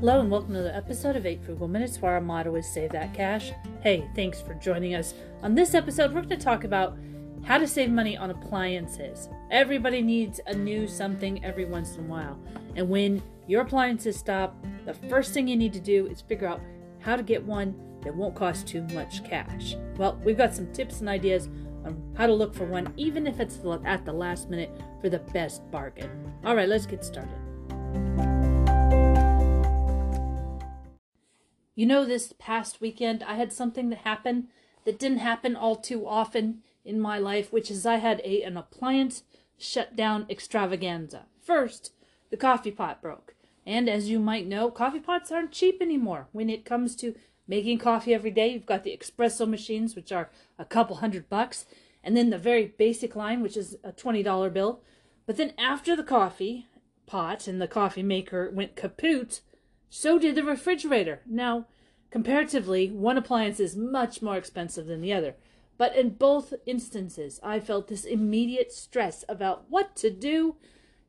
Hello and welcome to the episode of 8 Frugal Minutes where our motto is Save That Cash. Hey, thanks for joining us. On this episode, we're going to talk about how to save money on appliances. Everybody needs a new something every once in a while. And when your appliances stop, the first thing you need to do is figure out how to get one that won't cost too much cash. Well, we've got some tips and ideas on how to look for one, even if it's at the last minute for the best bargain. All right, let's get started. You know, this past weekend, I had something that happened that didn't happen all too often in my life, which is I had a, an appliance shutdown extravaganza. First, the coffee pot broke. And as you might know, coffee pots aren't cheap anymore. When it comes to making coffee every day, you've got the espresso machines, which are a couple hundred bucks, and then the very basic line, which is a $20 bill. But then after the coffee pot and the coffee maker went kaput, so did the refrigerator. Now, comparatively, one appliance is much more expensive than the other. But in both instances, I felt this immediate stress about what to do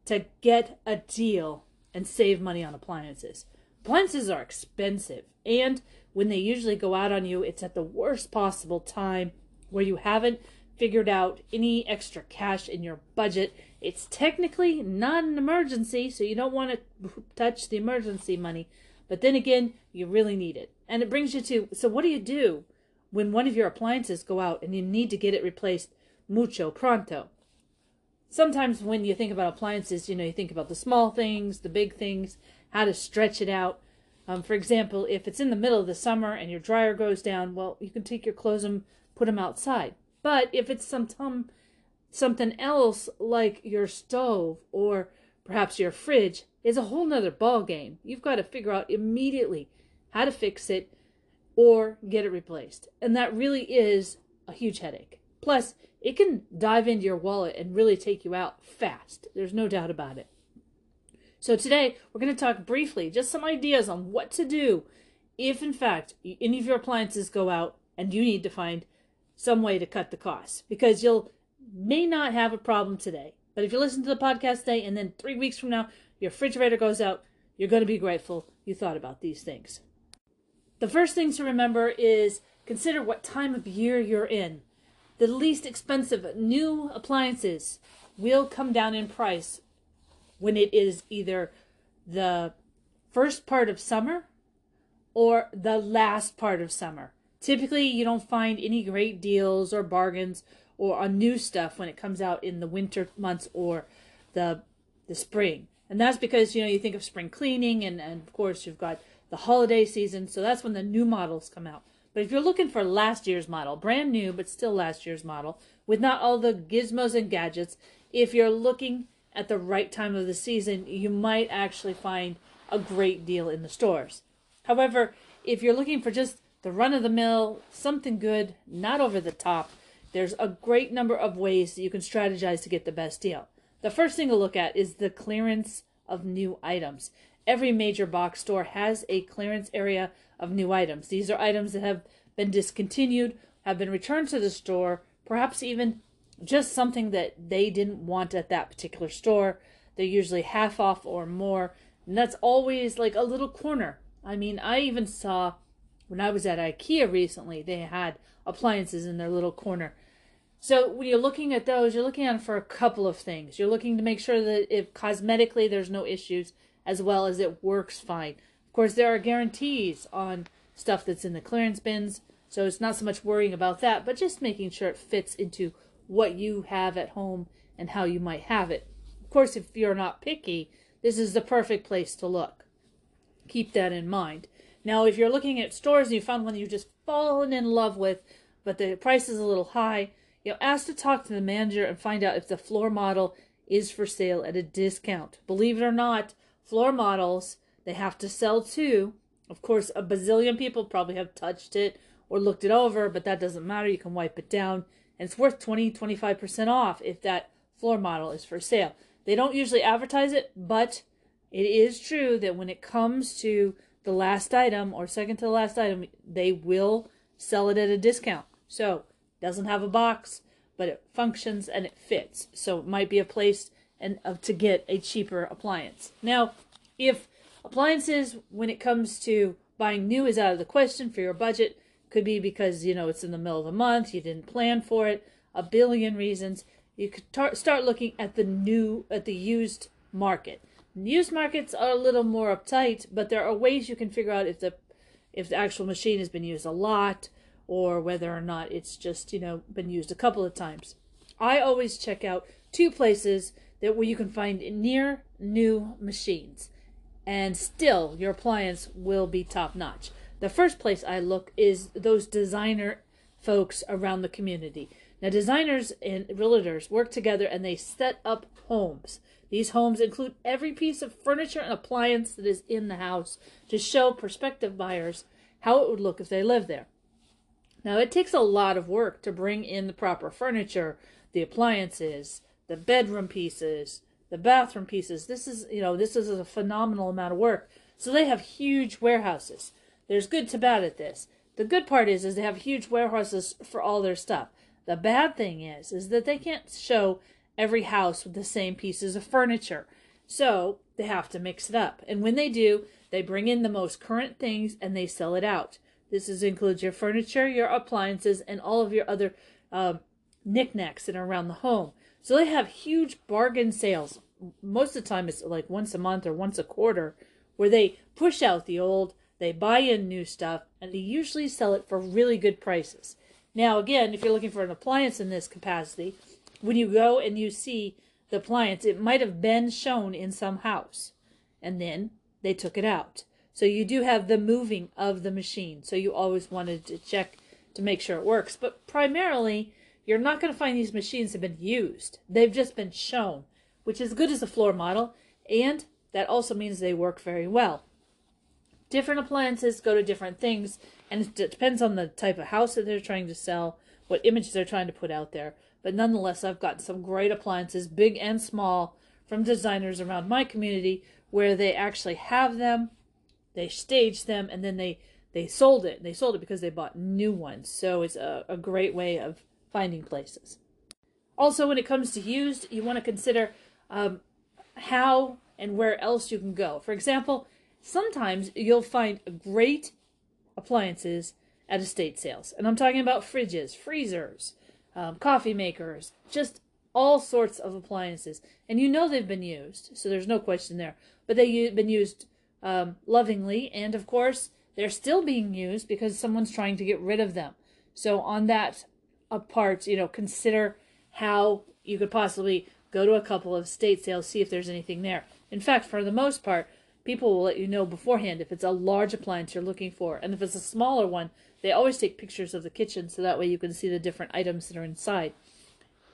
to get a deal and save money on appliances. Appliances are expensive, and when they usually go out on you, it's at the worst possible time where you haven't figured out any extra cash in your budget. It's technically not an emergency, so you don't want to touch the emergency money. But then again, you really need it. And it brings you to so what do you do when one of your appliances go out and you need to get it replaced mucho pronto? Sometimes when you think about appliances, you know, you think about the small things, the big things, how to stretch it out. Um, for example, if it's in the middle of the summer and your dryer goes down, well, you can take your clothes and put them outside. But if it's some, some something else like your stove or perhaps your fridge, is a whole nother ball game. You've got to figure out immediately how to fix it or get it replaced. And that really is a huge headache. Plus, it can dive into your wallet and really take you out fast. There's no doubt about it. So today, we're going to talk briefly, just some ideas on what to do if, in fact, any of your appliances go out and you need to find some way to cut the costs because you'll may not have a problem today. But if you listen to the podcast today and then three weeks from now your refrigerator goes out, you're going to be grateful you thought about these things. The first thing to remember is consider what time of year you're in. The least expensive new appliances will come down in price when it is either the first part of summer or the last part of summer. Typically, you don't find any great deals or bargains or on new stuff when it comes out in the winter months or the the spring. And that's because, you know, you think of spring cleaning and, and of course you've got the holiday season, so that's when the new models come out. But if you're looking for last year's model, brand new but still last year's model, with not all the gizmos and gadgets, if you're looking at the right time of the season, you might actually find a great deal in the stores. However, if you're looking for just the run of the mill, something good, not over the top, there's a great number of ways that you can strategize to get the best deal. The first thing to look at is the clearance of new items. Every major box store has a clearance area of new items. These are items that have been discontinued, have been returned to the store, perhaps even just something that they didn't want at that particular store. They're usually half off or more, and that's always like a little corner. I mean, I even saw when I was at IKEA recently, they had appliances in their little corner. So when you're looking at those, you're looking at for a couple of things. You're looking to make sure that if cosmetically there's no issues, as well as it works fine. Of course, there are guarantees on stuff that's in the clearance bins, so it's not so much worrying about that, but just making sure it fits into what you have at home and how you might have it. Of course, if you're not picky, this is the perfect place to look. Keep that in mind. Now, if you're looking at stores and you found one you've just fallen in love with, but the price is a little high, you know, ask to talk to the manager and find out if the floor model is for sale at a discount. Believe it or not, floor models they have to sell too. Of course, a bazillion people probably have touched it or looked it over, but that doesn't matter. You can wipe it down, and it's worth 20 25% off if that floor model is for sale. They don't usually advertise it, but it is true that when it comes to the last item or second to the last item, they will sell it at a discount. So, doesn't have a box, but it functions and it fits. So, it might be a place and uh, to get a cheaper appliance. Now, if appliances, when it comes to buying new, is out of the question for your budget. Could be because, you know, it's in the middle of the month, you didn't plan for it, a billion reasons. You could tar- start looking at the new, at the used market. Used markets are a little more uptight, but there are ways you can figure out if the if the actual machine has been used a lot or whether or not it's just, you know, been used a couple of times. I always check out two places that where you can find near new machines and still your appliance will be top notch. The first place I look is those designer folks around the community. Now designers and realtors work together and they set up homes. These homes include every piece of furniture and appliance that is in the house to show prospective buyers how it would look if they lived there. Now, it takes a lot of work to bring in the proper furniture, the appliances, the bedroom pieces, the bathroom pieces. This is, you know, this is a phenomenal amount of work. So they have huge warehouses. There's good to bad at this. The good part is, is they have huge warehouses for all their stuff. The bad thing is, is that they can't show every house with the same pieces of furniture. So they have to mix it up. And when they do, they bring in the most current things and they sell it out. This is, includes your furniture, your appliances, and all of your other uh, knickknacks are around the home. So they have huge bargain sales. Most of the time, it's like once a month or once a quarter, where they push out the old, they buy in new stuff, and they usually sell it for really good prices. Now, again, if you're looking for an appliance in this capacity, when you go and you see the appliance, it might have been shown in some house, and then they took it out. So you do have the moving of the machine. So you always wanted to check to make sure it works. But primarily, you're not going to find these machines have been used. They've just been shown, which is good as a floor model, and that also means they work very well. Different appliances go to different things, and it depends on the type of house that they're trying to sell, what images they're trying to put out there. But nonetheless, I've gotten some great appliances, big and small, from designers around my community where they actually have them, they staged them, and then they they sold it. They sold it because they bought new ones. So it's a, a great way of finding places. Also, when it comes to used, you want to consider um, how and where else you can go. For example, sometimes you'll find great appliances at estate sales. And I'm talking about fridges, freezers, um, coffee makers, just all sorts of appliances. And you know they've been used, so there's no question there. But they've been used um, lovingly, and of course, they're still being used because someone's trying to get rid of them. So, on that uh, part, you know, consider how you could possibly go to a couple of state sales, see if there's anything there. In fact, for the most part, people will let you know beforehand if it's a large appliance you're looking for. And if it's a smaller one, they always take pictures of the kitchen so that way you can see the different items that are inside.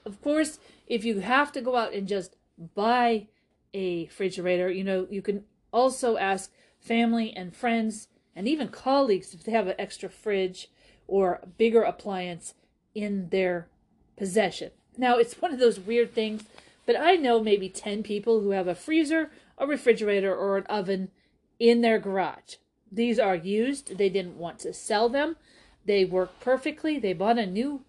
Of course, if you have to go out and just buy a refrigerator, you know, you can also ask family and friends and even colleagues if they have an extra fridge or bigger appliance in their possession. Now, it's one of those weird things, but I know maybe 10 people who have a freezer, a refrigerator, or an oven in their garage. These are used. They didn't want to sell them. They work perfectly. They bought a new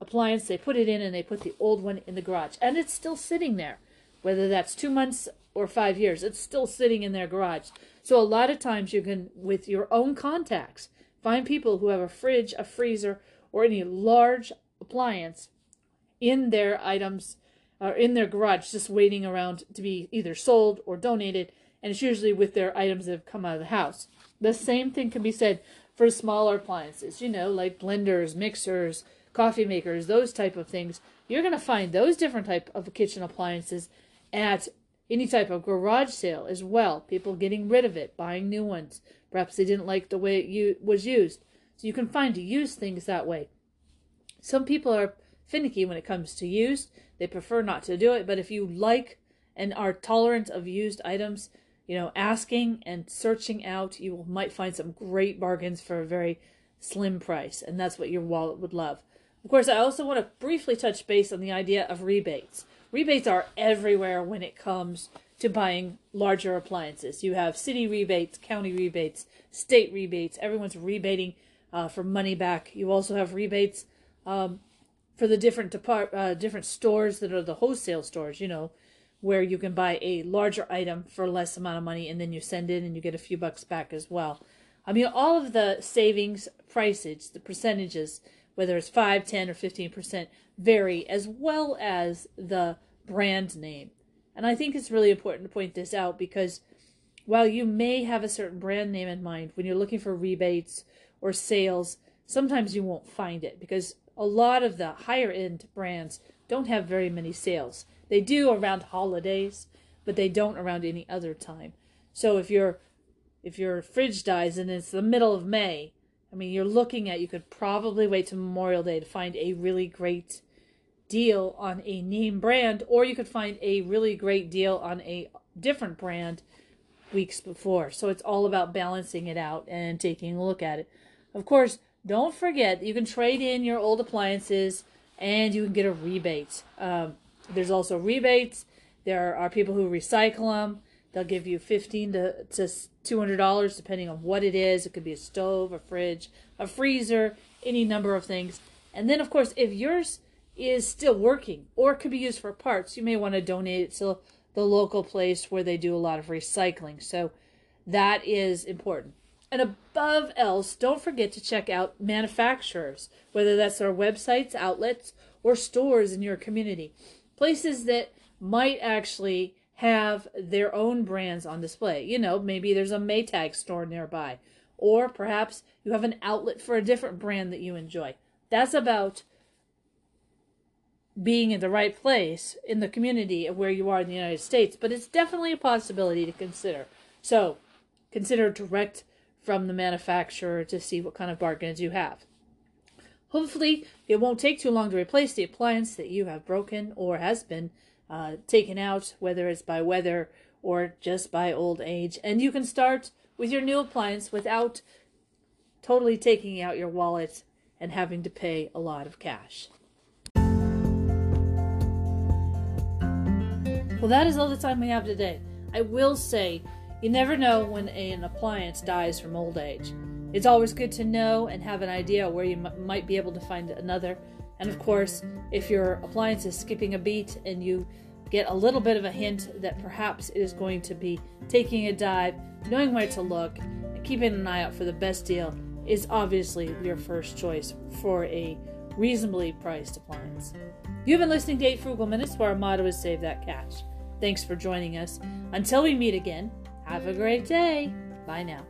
appliance, they put it in, and they put the old one in the garage. And it's still sitting there. Whether that's two months or five years, it's still sitting in their garage. So a lot of times you can, with your own contacts, find people who have a fridge, a freezer, or any large appliance in their items or in their garage just waiting around to be either sold or donated and it's usually with their items that have come out of the house the same thing can be said for smaller appliances, you know, like blenders, mixers, coffee makers, those type of things. You're going to find those different type of kitchen appliances at any type of garage sale as well. People getting rid of it, buying new ones. Perhaps they didn't like the way it was used. So you can find to use things that way. Some people are finicky when it comes to used. They prefer not to do it, but if you like and are tolerant of used items, you know, asking and searching out, you might find some great bargains for a very slim price, and that's what your wallet would love. Of course, I also want to briefly touch base on the idea of rebates. Rebates are everywhere when it comes to buying larger appliances. You have city rebates, county rebates, state rebates. Everyone's rebating uh, for money back. You also have rebates um, for the different depart uh, different stores that are the wholesale stores. You know, where you can buy a larger item for less amount of money and then you send in and you get a few bucks back as well. I mean, all of the savings prices, the percentages, whether it's 5, 10, or 15%, vary as well as the brand name. And I think it's really important to point this out because while you may have a certain brand name in mind when you're looking for rebates or sales, sometimes you won't find it because a lot of the higher end brands don't have very many sales. They do around holidays, but they don't around any other time. So if your if your fridge dies and it's the middle of May, I mean you're looking at you could probably wait to Memorial Day to find a really great deal on a name brand or you could find a really great deal on a different brand weeks before. So it's all about balancing it out and taking a look at it. Of course, don't forget you can trade in your old appliances and you can get a rebate. Um, there's also rebates. There are people who recycle them. They'll give you fifteen to to two hundred dollars depending on what it is. It could be a stove, a fridge, a freezer, any number of things. And then, of course, if yours is still working or could be used for parts, you may want to donate it to the local place where they do a lot of recycling. So that is important. And above else, don't forget to check out manufacturers, whether that's their websites, outlets, or stores in your community. Places that might actually have their own brands on display. You know, maybe there's a Maytag store nearby, or perhaps you have an outlet for a different brand that you enjoy. That's about being in the right place in the community of where you are in the United States, but it's definitely a possibility to consider. So, consider direct from the manufacturer to see what kind of bargains you have. Hopefully, it won't take too long to replace the appliance that you have broken or has been uh, taken out, whether it's by weather or just by old age. And you can start with your new appliance without totally taking out your wallet and having to pay a lot of cash. Well, that is all the time we have today. I will say you never know when an appliance dies from old age. It's always good to know and have an idea where you m- might be able to find another. And of course, if your appliance is skipping a beat and you get a little bit of a hint that perhaps it is going to be taking a dive, knowing where to look, and keeping an eye out for the best deal is obviously your first choice for a reasonably priced appliance. You've been listening to 8 Frugal Minutes, where our motto is Save That Cash. Thanks for joining us. Until we meet again, have a great day. Bye now.